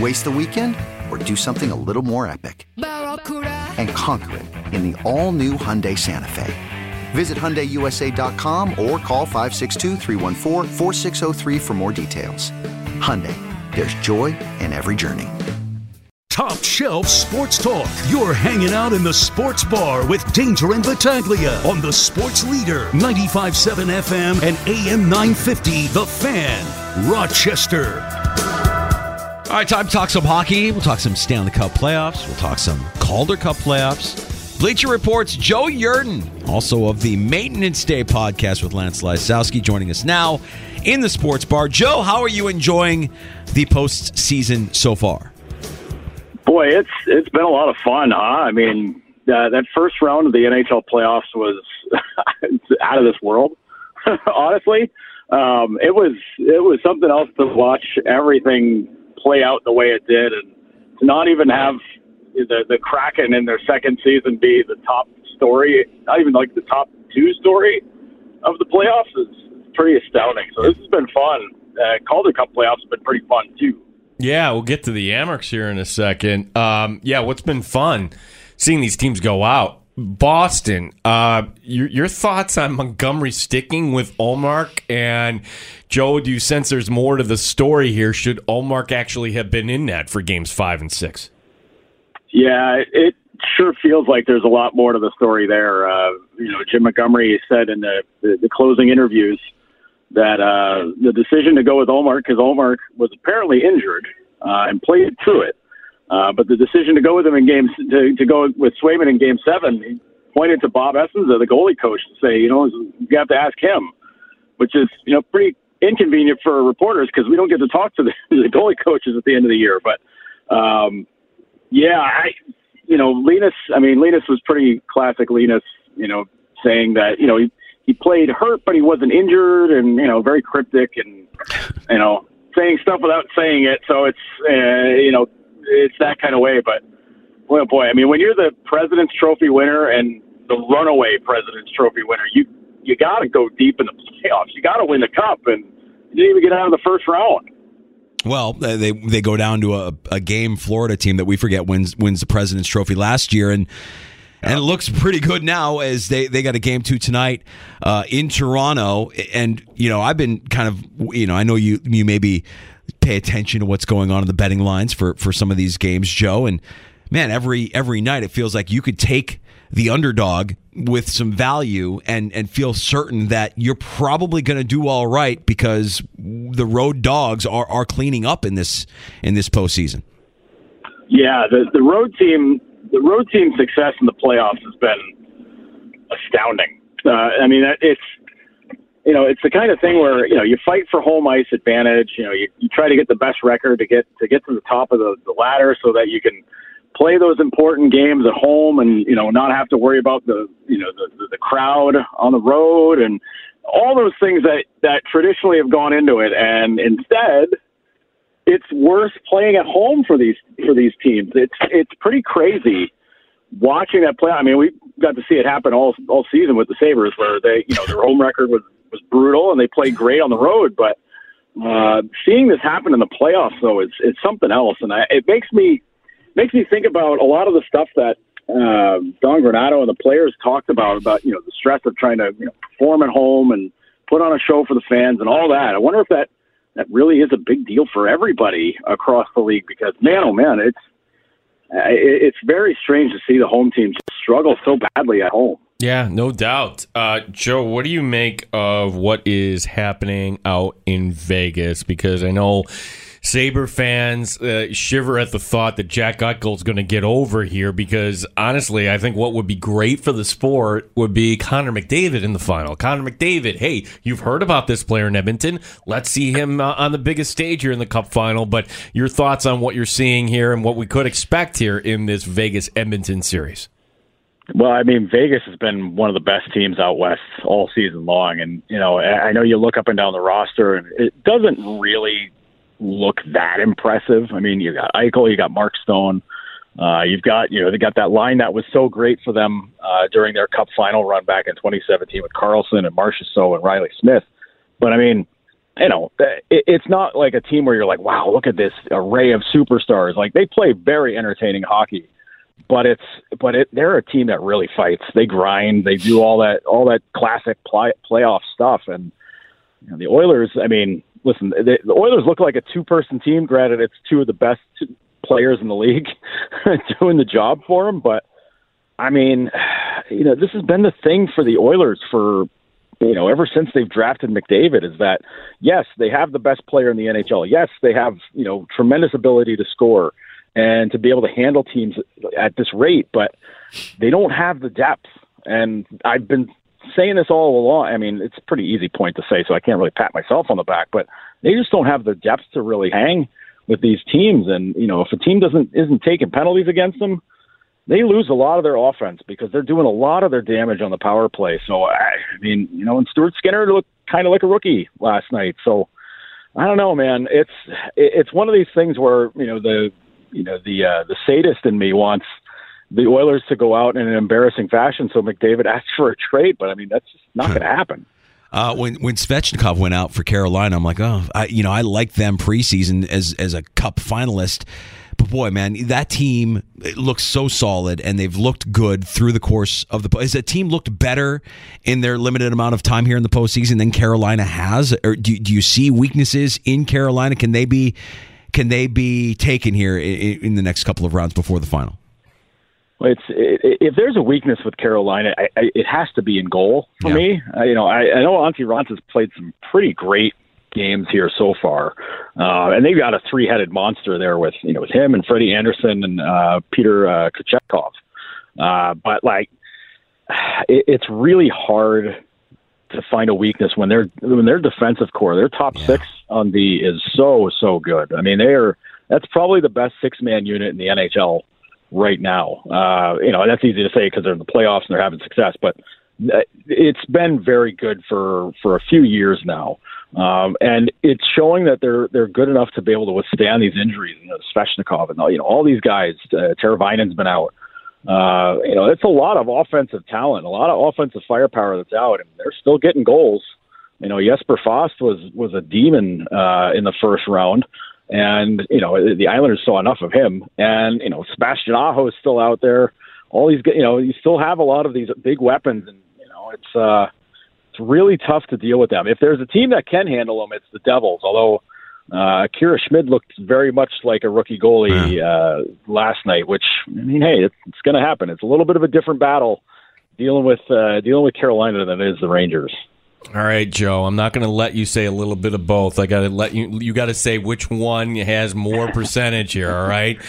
Waste the weekend or do something a little more epic? And conquer it in the all new Hyundai Santa Fe. Visit HyundaiUSA.com or call 562 for more details. Hyundai, there's joy in every journey. Top Shelf Sports Talk. You're hanging out in the sports bar with Danger and Battaglia on the Sports Leader, 95.7 FM and AM 950, The Fan, Rochester. All right, time to talk some hockey. We'll talk some Stanley Cup playoffs. We'll talk some Calder Cup playoffs. Bleacher Reports, Joe Yerdon, also of the Maintenance Day podcast with Lance Lysowski, joining us now in the sports bar. Joe, how are you enjoying the postseason so far? Boy, it's it's been a lot of fun, huh? I mean, uh, that first round of the NHL playoffs was out of this world. Honestly, um, it was it was something else to watch everything play out the way it did, and to not even have the the Kraken in their second season be the top story, not even like the top two story of the playoffs is pretty astounding. So this has been fun. Uh, Calder Cup playoffs have been pretty fun too. Yeah, we'll get to the Amerks here in a second. Um, yeah, what's been fun seeing these teams go out. Boston, uh, your, your thoughts on Montgomery sticking with Ullmark and Joe? Do you sense there's more to the story here? Should Ullmark actually have been in that for games five and six? Yeah, it sure feels like there's a lot more to the story there. Uh, you know, Jim Montgomery said in the, the, the closing interviews that uh, the decision to go with Ullmark because Ullmark was apparently injured uh, and played through it. Uh, but the decision to go with him in games to, to go with Swayman in Game Seven, pointed to Bob Essensa, the goalie coach, to say, you know, you have to ask him, which is you know pretty inconvenient for reporters because we don't get to talk to the, the goalie coaches at the end of the year. But um, yeah, I you know Linus. I mean, Linus was pretty classic Linus. You know, saying that you know he he played hurt, but he wasn't injured, and you know, very cryptic and you know saying stuff without saying it. So it's uh, you know it's that kind of way. But boy, oh boy, I mean, when you're the President's Trophy winner and the runaway President's Trophy winner, you you got to go deep in the playoffs. You got to win the cup, and you didn't even get out of the first round. Well, they they go down to a, a game Florida team that we forget wins wins the President's Trophy last year, and and it looks pretty good now as they, they got a game two tonight uh, in Toronto. And you know, I've been kind of you know, I know you you maybe pay attention to what's going on in the betting lines for for some of these games, Joe. And man, every every night it feels like you could take the underdog with some value and and feel certain that you're probably going to do all right because the road dogs are are cleaning up in this in this postseason. Yeah, the the road team the road team success in the playoffs has been astounding. Uh, I mean, it's you know, it's the kind of thing where you know you fight for home ice advantage. You know, you, you try to get the best record to get to get to the top of the, the ladder so that you can play those important games at home and you know not have to worry about the you know the, the, the crowd on the road and all those things that that traditionally have gone into it. And instead, it's worse playing at home for these for these teams. It's it's pretty crazy watching that play. I mean, we got to see it happen all all season with the Sabres, where they you know their home record was was brutal and they played great on the road, but Uh, seeing this happen in the playoffs, though, is it's something else, and I, it makes me makes me think about a lot of the stuff that uh, Don Granato and the players talked about about you know the stress of trying to you know, perform at home and put on a show for the fans and all that. I wonder if that that really is a big deal for everybody across the league because man, oh man, it's it's very strange to see the home team struggle so badly at home. Yeah, no doubt. Uh, Joe, what do you make of what is happening out in Vegas? Because I know Sabre fans uh, shiver at the thought that Jack Eichel's going to get over here because honestly, I think what would be great for the sport would be Connor McDavid in the final. Connor McDavid, hey, you've heard about this player in Edmonton. Let's see him uh, on the biggest stage here in the Cup final. But your thoughts on what you're seeing here and what we could expect here in this Vegas Edmonton series? Well, I mean, Vegas has been one of the best teams out west all season long, and you know, I know you look up and down the roster, and it doesn't really look that impressive. I mean, you got Eichel, you got Mark Stone, uh, you've got you know they got that line that was so great for them uh, during their Cup final run back in 2017 with Karlsson and Marchessault and Reilly Smith. But I mean, you know, it, it's not like a team where you're like, wow, look at this array of superstars. Like they play very entertaining hockey, but it's but it, they're a team that really fights. They grind. They do all that all that classic play, playoff stuff. And you know, the Oilers, I mean, listen, the, the Oilers look like a two-person team. Granted, it's two of the best players in the league doing the job for them, but I mean, you know, this has been the thing for the Oilers for you know ever since they've drafted McDavid is that yes, they have the best player in the NHL. Yes, they have you know tremendous ability to score and to be able to handle teams at this rate, but they don't have the depth. And I've been saying this all along. I mean, it's a pretty easy point to say, so I can't really pat myself on the back, but they just don't have the depth to really hang with these teams. And you know, if a team doesn't isn't taking penalties against them, they lose a lot of their offense because they're doing a lot of their damage on the power play. So I, mean, you know, and Stuart Skinner looked kind of like a rookie last night. So I don't know, man. It's it's one of these things where you know the you know the uh, the sadist in me wants the Oilers to go out in an embarrassing fashion. So McDavid asked for a trade, but I mean that's just not going to happen. Uh, when when Svechnikov went out for Carolina, I'm like, oh, I, you know, I like them preseason as as a Cup finalist. But boy, man, that team looks so solid, and they've looked good through the course of the. Is that team looked better in their limited amount of time here in the postseason than Carolina has? Or do do you see weaknesses in Carolina? Can they be can they be taken here in, in the next couple of rounds before the final? Well, it's it, if there's a weakness with Carolina, I, I, it has to be in goal for yeah. me. I, you know, I, I know Antti Raanta has played some pretty great games here so far, uh, and they've got a three-headed monster there with you know with him and Freddie Andersen and uh, Peter uh, Kochetkov. Uh, but like, it, it's really hard to find a weakness when they're when their defensive core, their top yeah. six on the is so so good. I mean, they are that's probably the best six man unit in the NHL right now. Uh, you know, that's easy to say because they're in the playoffs and they're having success, but uh, it's been very good for for a few years now. Um, and it's showing that they're they're good enough to be able to withstand these injuries. You know, Svechnikov and all, you know all these guys. Uh, Teravainen's been out. Uh, you know, it's a lot of offensive talent, a lot of offensive firepower that's out, and they're still getting goals. You know, Jesper Fast was was a demon uh, in the first round, and you know the Islanders saw enough of him. And you know, Sebastian Aho is still out there. All these, you know, you still have a lot of these big weapons, and you know, it's uh, it's really tough to deal with them. If there's a team that can handle them, it's the Devils. Although uh, Akira Schmid looked very much like a rookie goalie uh, last night, which I mean, hey, it's, it's going to happen. It's a little bit of a different battle dealing with uh, dealing with Carolina than it is the Rangers. All right, Joe. I'm not going to let you say a little bit of both. I got to let you. You got to say which one has more percentage here. All right.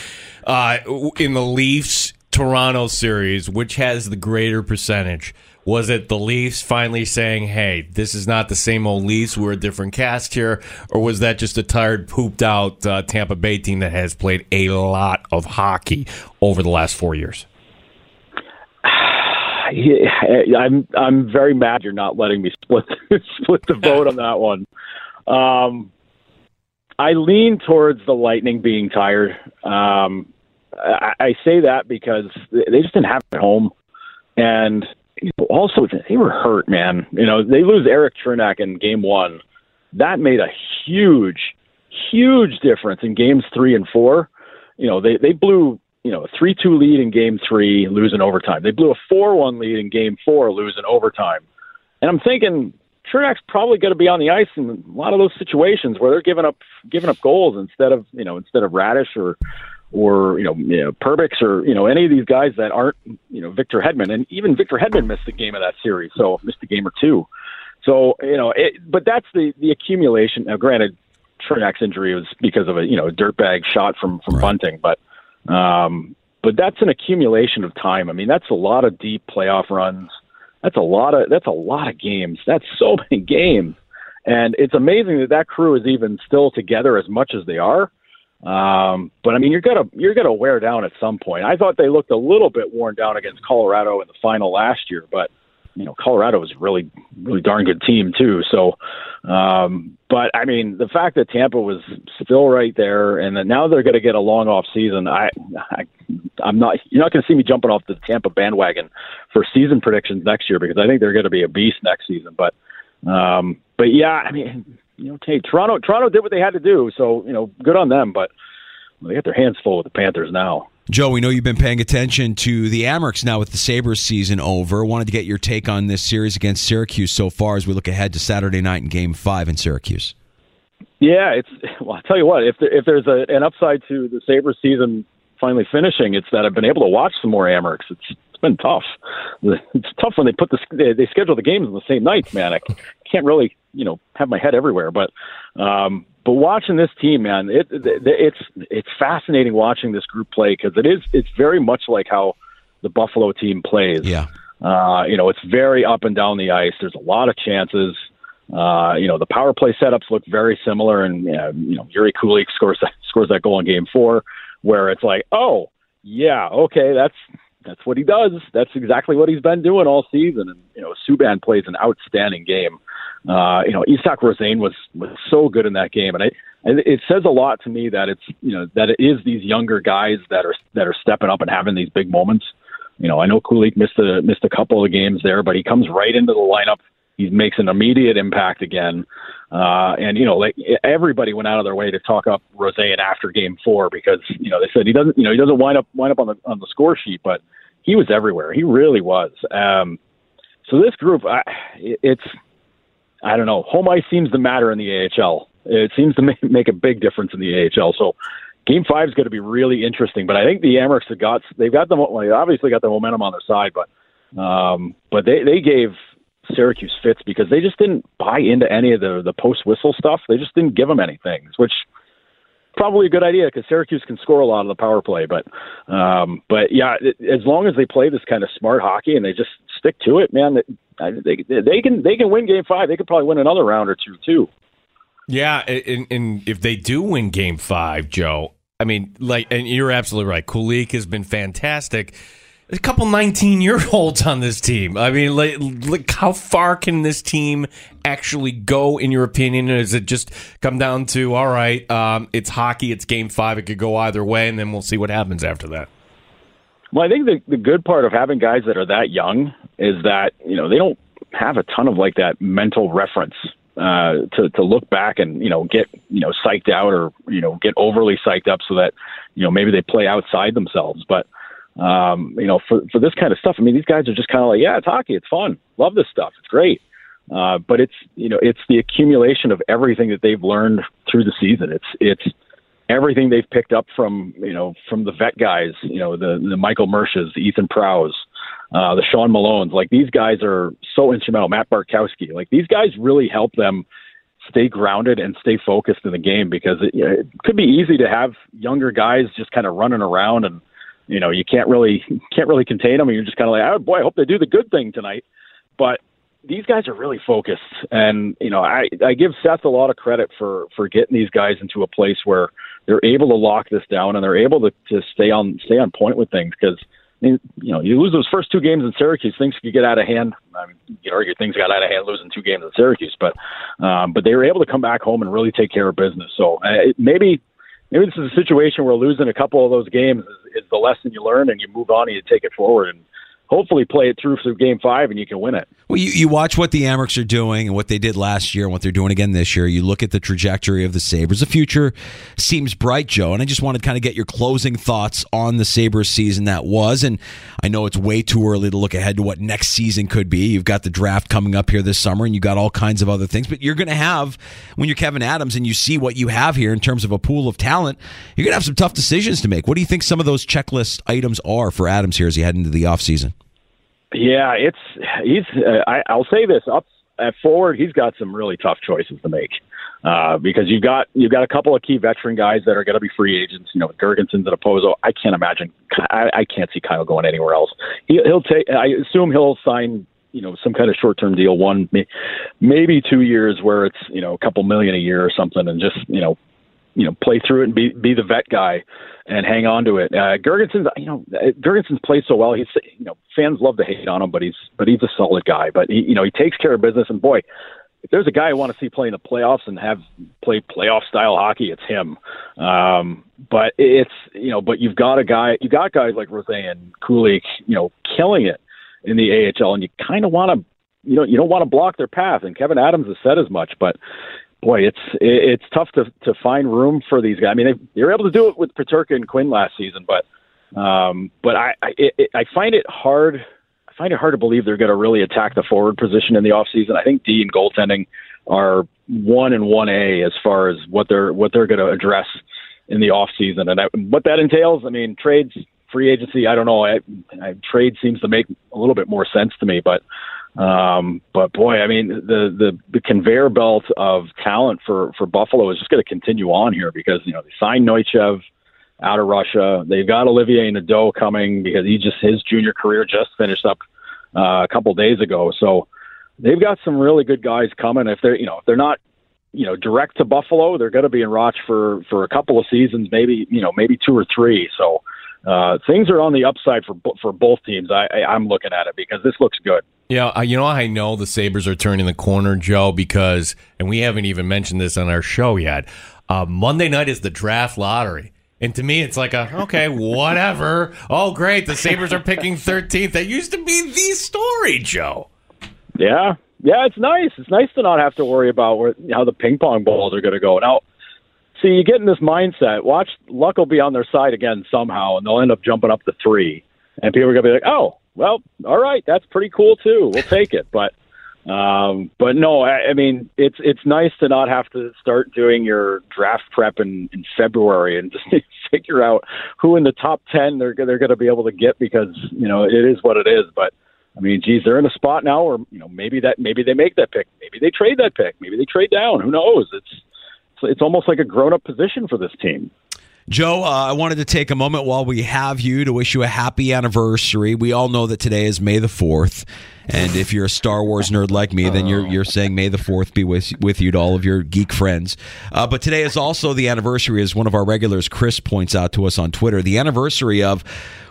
Uh, in the Leafs Toronto series, which has the greater percentage? Was it the Leafs finally saying, "Hey, this is not the same old Leafs. We're a different cast here," or was that just a tired, pooped out uh, Tampa Bay team that has played a lot of hockey over the last four years? I'm I'm very mad you're not letting me split split the vote on that one. Um, I lean towards the Lightning being tired. Um, I, I say that because they just didn't have it at home, and also they were hurt, man. You know, they lose Erik Cernak in game one. That made a huge, huge difference in games three and four. You know, they they blew you know a three two lead in game three, losing overtime. They blew a four one lead in game four, losing overtime. And I'm thinking Trinidad's probably going to be on the ice in a lot of those situations where they're giving up giving up goals instead of you know instead of Raddysh or or you know, you know Perbix or you know any of these guys that aren't you know Victor Hedman and even Victor Hedman missed a game of that series, so missed a game or two. So you know, it, but that's the the accumulation. Now, granted, Cernak's injury was because of a you know a dirtbag shot from from right. Bunting, but um, but that's an accumulation of time. I mean, that's a lot of deep playoff runs. That's a lot of that's a lot of games. That's so many games, and it's amazing that that crew is even still together as much as they are. Um, but I mean, you're gonna you're gonna wear down at some point. I thought they looked a little bit worn down against Colorado in the final last year, but you know, Colorado was really really darn good team too. So, um, but I mean, the fact that Tampa was still right there, and that now they're going to get a long off season, I, I I'm not you're not going to see me jumping off the Tampa bandwagon for season predictions next year because I think they're going to be a beast next season. But, um, but yeah, I mean you know, hey, Toronto Toronto did what they had to do, so you know, good on them. But they got their hands full with the Panthers now. Joe, we know you've been paying attention to the Amerks now with the Sabres season over. Wanted to get your take on this series against Syracuse so far as we look ahead to Saturday night in Game Five in Syracuse. Yeah, it's well. I tell you what, if there, if there's a, an upside to the Sabres season finally finishing, it's that I've been able to watch some more Amerks. It's it's been tough. It's tough when they put the they schedule the games on the same night, man. I can't really you know have my head everywhere. But um, but watching this team, man, it, it it's it's fascinating watching this group play because it is it's very much like how the Buffalo team plays. Yeah. Uh, you know, it's very up and down the ice. There's a lot of chances. Uh, you know, the power play setups look very similar, and you know, Jiri Kulich scores that, scores that goal in Game Four, where it's like, oh, yeah, okay, that's that's what he does. That's exactly what he's been doing all season. And you know, Subban plays an outstanding game. Uh, you know, Isak Rosén was was so good in that game, and I, and it says a lot to me that it's you know that it is these younger guys that are that are stepping up and having these big moments. You know, I know Kulich missed a missed a couple of games there, but he comes right into the lineup. He makes an immediate impact again. Uh, and you know, like everybody went out of their way to talk up Rosén after Game Four because you know they said he doesn't, you know, he doesn't wind up wind up on the on the score sheet, but he was everywhere. He really was. Um, so this group, I, it's I don't know. Home ice seems to matter in the AHL. It seems to make, make a big difference in the AHL. So Game Five is going to be really interesting. But I think the Amerks have got they've got the well, they obviously got the momentum on their side, but um, but they they gave Syracuse fits because they just didn't buy into any of the the post whistle stuff. They just didn't give them anything, which probably a good idea because Syracuse can score a lot of the power play. But um, but yeah, it, as long as they play this kind of smart hockey and they just stick to it, man, they, they they can they can win Game Five. They could probably win another round or two too. Yeah, and, and if they do win Game Five, Joe, I mean, like, and you're absolutely right. Kulich has been fantastic a couple 19 year olds on this team. I mean, like, like, how far can this team actually go, in your opinion? Is it just come down to, all right, um, it's hockey, it's game five, it could go either way, and then we'll see what happens after that? Well, I think the, the good part of having guys that are that young is that, you know, they don't have a ton of like that mental reference uh, to to look back and you know get you know psyched out or you know get overly psyched up so that you know maybe they play outside themselves. But um, you know, for for this kind of stuff. I mean, these guys are just kind of like, yeah, it's hockey, it's fun, love this stuff, it's great. Uh, but it's you know, it's the accumulation of everything that they've learned through the season. It's it's everything they've picked up from you know from the vet guys, you know, the the Michael Mersches, the Ethan Prows, uh, the Sean Malones. Like these guys are so instrumental. Matt Barkowski, like these guys really help them stay grounded and stay focused in the game because it, you know, it could be easy to have younger guys just kind of running around and you know, you can't really can't really contain them. You're just kind of like, oh boy, I hope they do the good thing tonight. But these guys are really focused, and you know, I I give Seth a lot of credit for for getting these guys into a place where they're able to lock this down and they're able to to stay on stay on point with things because. I mean, you know, you lose those first two games in Syracuse, things could get out of hand. I mean, you could argue things got out of hand losing two games in Syracuse, but um, but they were able to come back home and really take care of business. So uh, maybe maybe this is a situation where losing a couple of those games is, is the lesson you learn, and you move on and you take it forward, and hopefully play it through through Game Five, and you can win it. Well, you, you watch what the Amerks are doing and what they did last year and what they're doing again this year. You look at the trajectory of the Sabres. The future seems bright, Joe. And I just wanted to kind of get your closing thoughts on the Sabres season that was. And I know it's way too early to look ahead to what next season could be. You've got the draft coming up here this summer and you got all kinds of other things. But you're going to have, when you're Kevyn Adams and you see what you have here in terms of a pool of talent, you're going to have some tough decisions to make. What do you think some of those checklist items are for Adams here as he head into the offseason? Yeah, it's he's. Uh, I, I'll say this up at forward, he's got some really tough choices to make uh, because you've got you've got a couple of key veteran guys that are going to be free agents. You know, Girgensons and Okposo. I can't imagine. I, I can't see Kyle going anywhere else. He, he'll take. I assume he'll sign. You know, some kind of short-term deal, one maybe two years, where it's you know a couple million a year or something, and just you know you know play through it and be be the vet guy and hang on to it. Uh, Girgensons, you know, Girgensons played so well. He's you know fans love to hate on him, but he's but he's a solid guy. But he you know he takes care of business. And boy, if there's a guy I want to see play in the playoffs and have play playoff style hockey, it's him. Um, but it's you know, but you've got a guy, you got guys like Rose and Kulich, you know, killing it in the AHL, and you kind of want to you know you don't want to block their path. And Kevyn Adams has said as much, but boy, it's it's tough to to find room for these guys. I mean, they they were able to do it with Peterka and Quinn last season, but um, but I I, it, I find it hard. I find it hard to believe they're going to really attack the forward position in the off season. I think D and goaltending are one and one A as far as what they're what they're going to address in the off season, and I, what that entails. I mean, trades, free agency. I don't know. I, I, trade seems to make a little bit more sense to me, but um, but boy, I mean, the, the the conveyor belt of talent for for Buffalo is just going to continue on here because you know they signed Neuchev out of Russia. They've got Olivier Nadeau coming because he just his junior career just finished up uh, a couple days ago. So they've got some really good guys coming. If they're you know if they're not you know direct to Buffalo, they're going to be in Roch for for a couple of seasons, maybe you know maybe two or three. So uh, things are on the upside for for both teams. I, I I'm looking at it because this looks good. Yeah, you know I know the Sabres are turning the corner, Joe, because and we haven't even mentioned this on our show yet. Uh, Monday night is the draft lottery. And to me, it's like a okay, whatever. Oh, great! The Sabres are picking 13th. That used to be the story, Joe. Yeah, yeah, it's nice. It's nice to not have to worry about where, how the ping pong balls are going to go. Now, see, you get in this mindset. Watch, luck will be on their side again somehow, and they'll end up jumping up to three, and people are going to be like, "Oh, well, all right, that's pretty cool too. We'll take it." But, um, but no, I, I mean, it's it's nice to not have to start doing your draft prep in, in February and just figure out who in the top ten they're they're going to be able to get because you know it is what it is. But I mean, geez, they're in a spot now where you know maybe that maybe they make that pick, maybe they trade that pick, maybe they trade down. Who knows? It's it's almost like a grown up position for this team. Joe, uh, I wanted to take a moment while we have you to wish you a happy anniversary. We all know that today is May the 4th. And if you're a Star Wars nerd like me, then you're you're saying May the Fourth be with with you to all of your geek friends. Uh, but today is also the anniversary, as one of our regulars, Chris, points out to us on Twitter, the anniversary of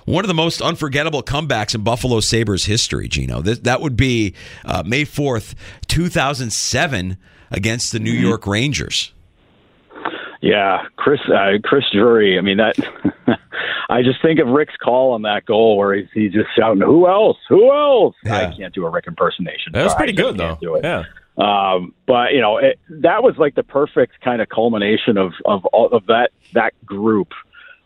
one of the most unforgettable comebacks in Buffalo Sabres history. Gino, this, that would be uh, May fourth, two thousand seven, against the New York Rangers. Yeah, Chris uh, Chris Drury. I mean that. I just think of Rick's call on that goal where he's, he's just shouting, "Who else? Who else?" Yeah. I can't do a Rick impersonation. That was pretty good though. Do it. Yeah. Um, but you know it, that was like the perfect kind of culmination of of all of that that group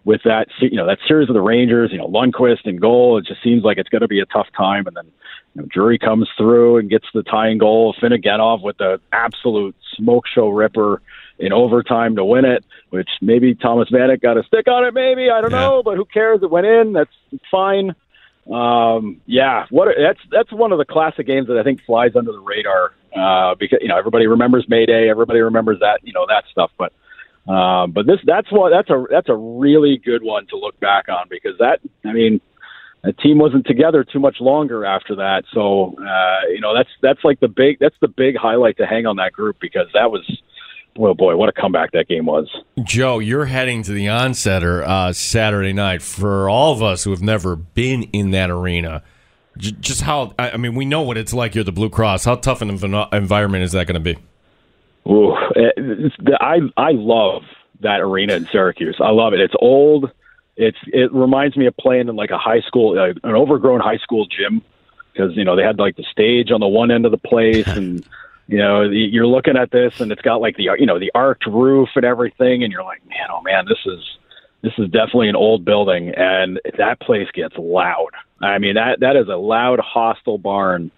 with that you know that series of the Rangers. You know Lundqvist and goal. It just seems like it's going to be a tough time, and then you know, Drury comes through and gets the tying goal. Afinogenov with the absolute smoke show ripper in overtime to win it, which maybe Thomas Vanek got a stick on it, maybe I don't yeah. know, but who cares? It went in. That's fine. Um, yeah, what that's that's one of the classic games that I think flies under the radar uh, because you know everybody remembers Mayday, everybody remembers that you know that stuff, but. Um, but this that's what that's a that's a really good one to look back on because that I mean the team wasn't together too much longer after that. So uh, you know that's that's like the big that's the big highlight to hang on that group because that was well, boy, what a comeback that game was. Joe, you're heading to the Oncenter uh, Saturday night. For all of us who have never been in that arena, j- just how, I mean, we know what it's like here at the Blue Cross. How tough an env- environment is that going to be? Ooh, I, I love that arena in Syracuse. I love it. It's old. It's It reminds me of playing in like a high school, uh, an overgrown high school gym because you know they had like the stage on the one end of the place, and you know you're looking at this, and it's got like the you know the arched roof and everything, and you're like, man, oh man, this is this is definitely an old building, and that place gets loud. I mean that that is a loud, hostile barn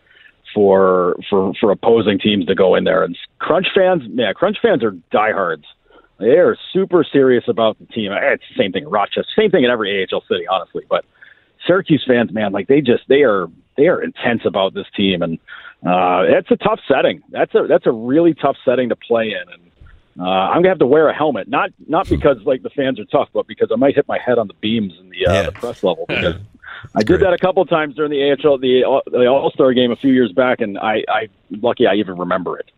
for for for opposing teams to go in there. And Crunch fans, yeah, Crunch fans are diehards. They are super serious about the team. Eh, it's the same thing in Rochester, same thing in every AHL city, honestly. But Syracuse fans, man, like they just they are they are intense about this team, and uh, it's a tough setting. That's a that's a really tough setting to play in, and uh, I'm gonna have to wear a helmet, not not because like the fans are tough, but because I might hit my head on the beams in the, uh, Yeah. the press level. Because I did that a couple of times during the AHL the the All Star game a few years back, and I I lucky I even remember it.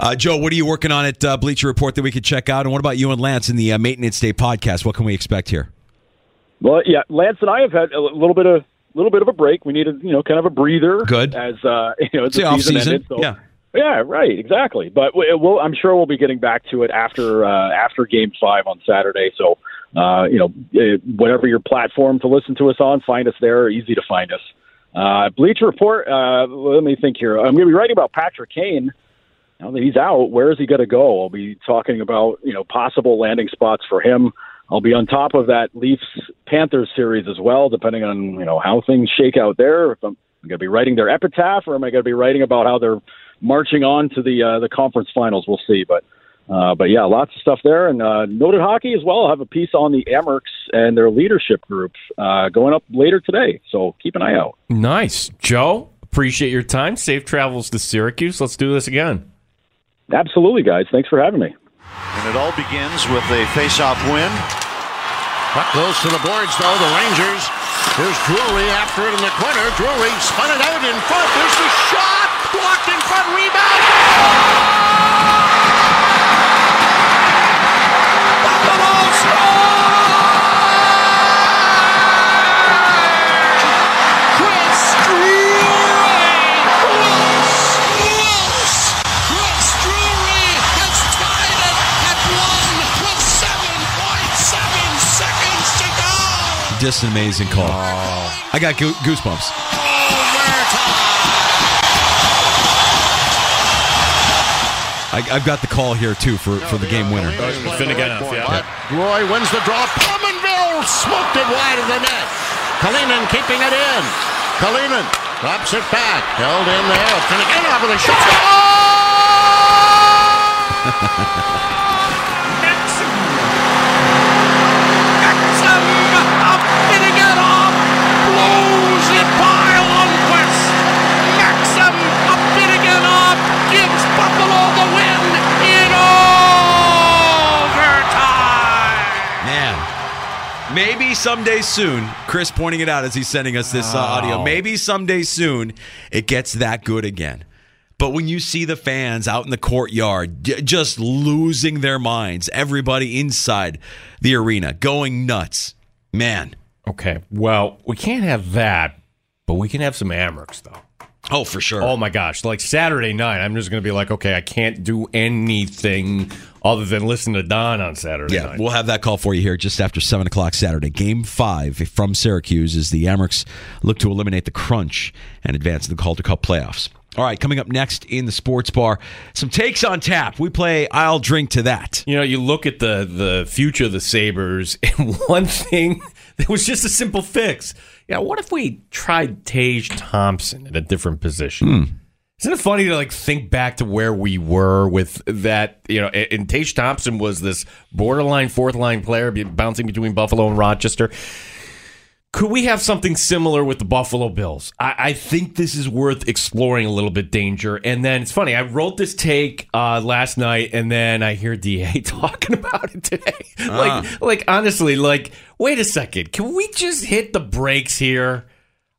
Uh, Joe, what are you working on at uh, Bleacher Report that we could check out? And what about you and Lance in the uh, Maintenance Day podcast? What can we expect here? Well, yeah, Lance and I have had a little bit of little bit of a break. We needed you know kind of a breather. Good. as uh, you know It's the the off season season. ended. So Yeah. Yeah, right, exactly. But we- we'll, I'm sure we'll be getting back to it after uh, after Game Five on Saturday. So, uh, you know, eh, whatever your platform to listen to us on, find us there. Easy to find us. Uh, Bleacher Report. Uh, let me think here. I'm going to be writing about Patrick Kane. Now that he's out, where is he going to go? I'll be talking about you know possible landing spots for him. I'll be on top of that Leafs Panthers series as well, depending on you know how things shake out there. If I'm, I'm going to be writing their epitaph, or am I going to be writing about how they're marching on to the uh, the conference finals? We'll see. But uh, but yeah, lots of stuff there, and uh, noted hockey as well. I'll have a piece on the Amerks and their leadership group uh, going up later today. So keep an eye out. Nice. Joe, appreciate your time. Safe travels to Syracuse. Let's do this again. Absolutely, guys. Thanks for having me. And it all begins with a face-off win. Puck goes to the boards, though. The Rangers. Here's Drury after it in the corner. Drury spun it out in front. There's the shot. Blocked in front. Rebound. Just an amazing call. Oh. I got goo- goosebumps. I, I've got the call here too for, for the game winner. Oh, Afinogenov, yeah. Roy wins the draw. Pominville smoked it wide of the net. Kalinin keeping it in. Kalinin drops it back. Held in there. Afinogenov with a shot. maybe someday soon, Chris pointing it out as he's sending us this uh, audio, maybe someday soon it gets that good again. But when you see the fans out in the courtyard just losing their minds, everybody inside the arena going nuts, man. Okay. Well, we can't have that, but we can have some Amerks, though. Oh, for sure. Oh my gosh! Like Saturday night, I'm just going to be like, okay, I can't do anything other than listen to Don on Saturday Yeah, night. we'll have that call for you here just after 7 o'clock Saturday. Game five from Syracuse as the Amerks look to eliminate the crunch and advance to the Calder Cup playoffs. All right, coming up next in the sports bar, some takes on tap. We play I'll drink to that. You know, you look at the the future of the Sabres, and one thing that was just a simple fix. Yeah, what if we tried Tage Thompson in a different position? Hmm. Isn't it funny to like think back to where we were with that? You know, and Tage Thompson was this borderline fourth line player bouncing between Buffalo and Rochester. Could we have something similar with the Buffalo Bills? I, I think this is worth exploring a little bit, Danger. And then it's funny, I wrote this take uh, last night, and then I hear Da talking about it today. like, like honestly, like, wait a second, can we just hit the brakes here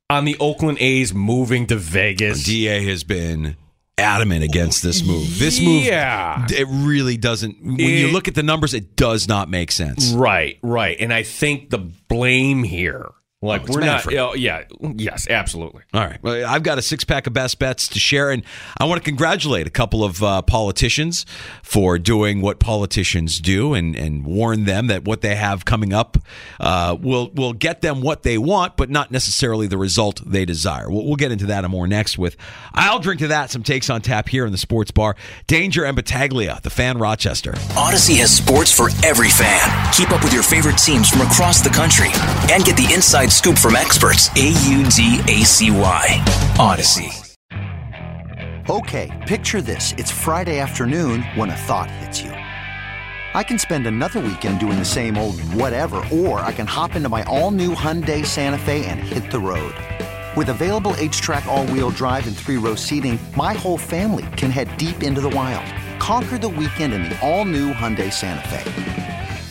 on the Oakland A's moving to Vegas? DA has been adamant against this move. This move, Yeah. it really doesn't. When you look at the numbers, it does not make sense. Right, right. And I think the blame here Like Oh, we're not. Manfred. Oh, yeah. Yes. Absolutely. All right. Well, I've got a six pack of best bets to share, and I want to congratulate a couple of uh, politicians for doing what politicians do and, and warn them that what they have coming up uh, will, will get them what they want, but not necessarily the result they desire. We'll, we'll get into that and more next with I'll drink to that. Some takes on tap here in the sports bar. Danger and Battaglia, the fan Rochester. Audacy has sports for every fan. Keep up with your favorite teams from across the country and get the inside scoop from experts. A U D A C Y. Audacy. Okay, picture this. It's Friday afternoon when a thought hits you. I can spend another weekend doing the same old whatever, or I can hop into my all new Hyundai Santa Fe and hit the road. With available HTRAC, all wheel drive, and three row seating, my whole family can head deep into the wild. Conquer the weekend in the all new Hyundai Santa Fe.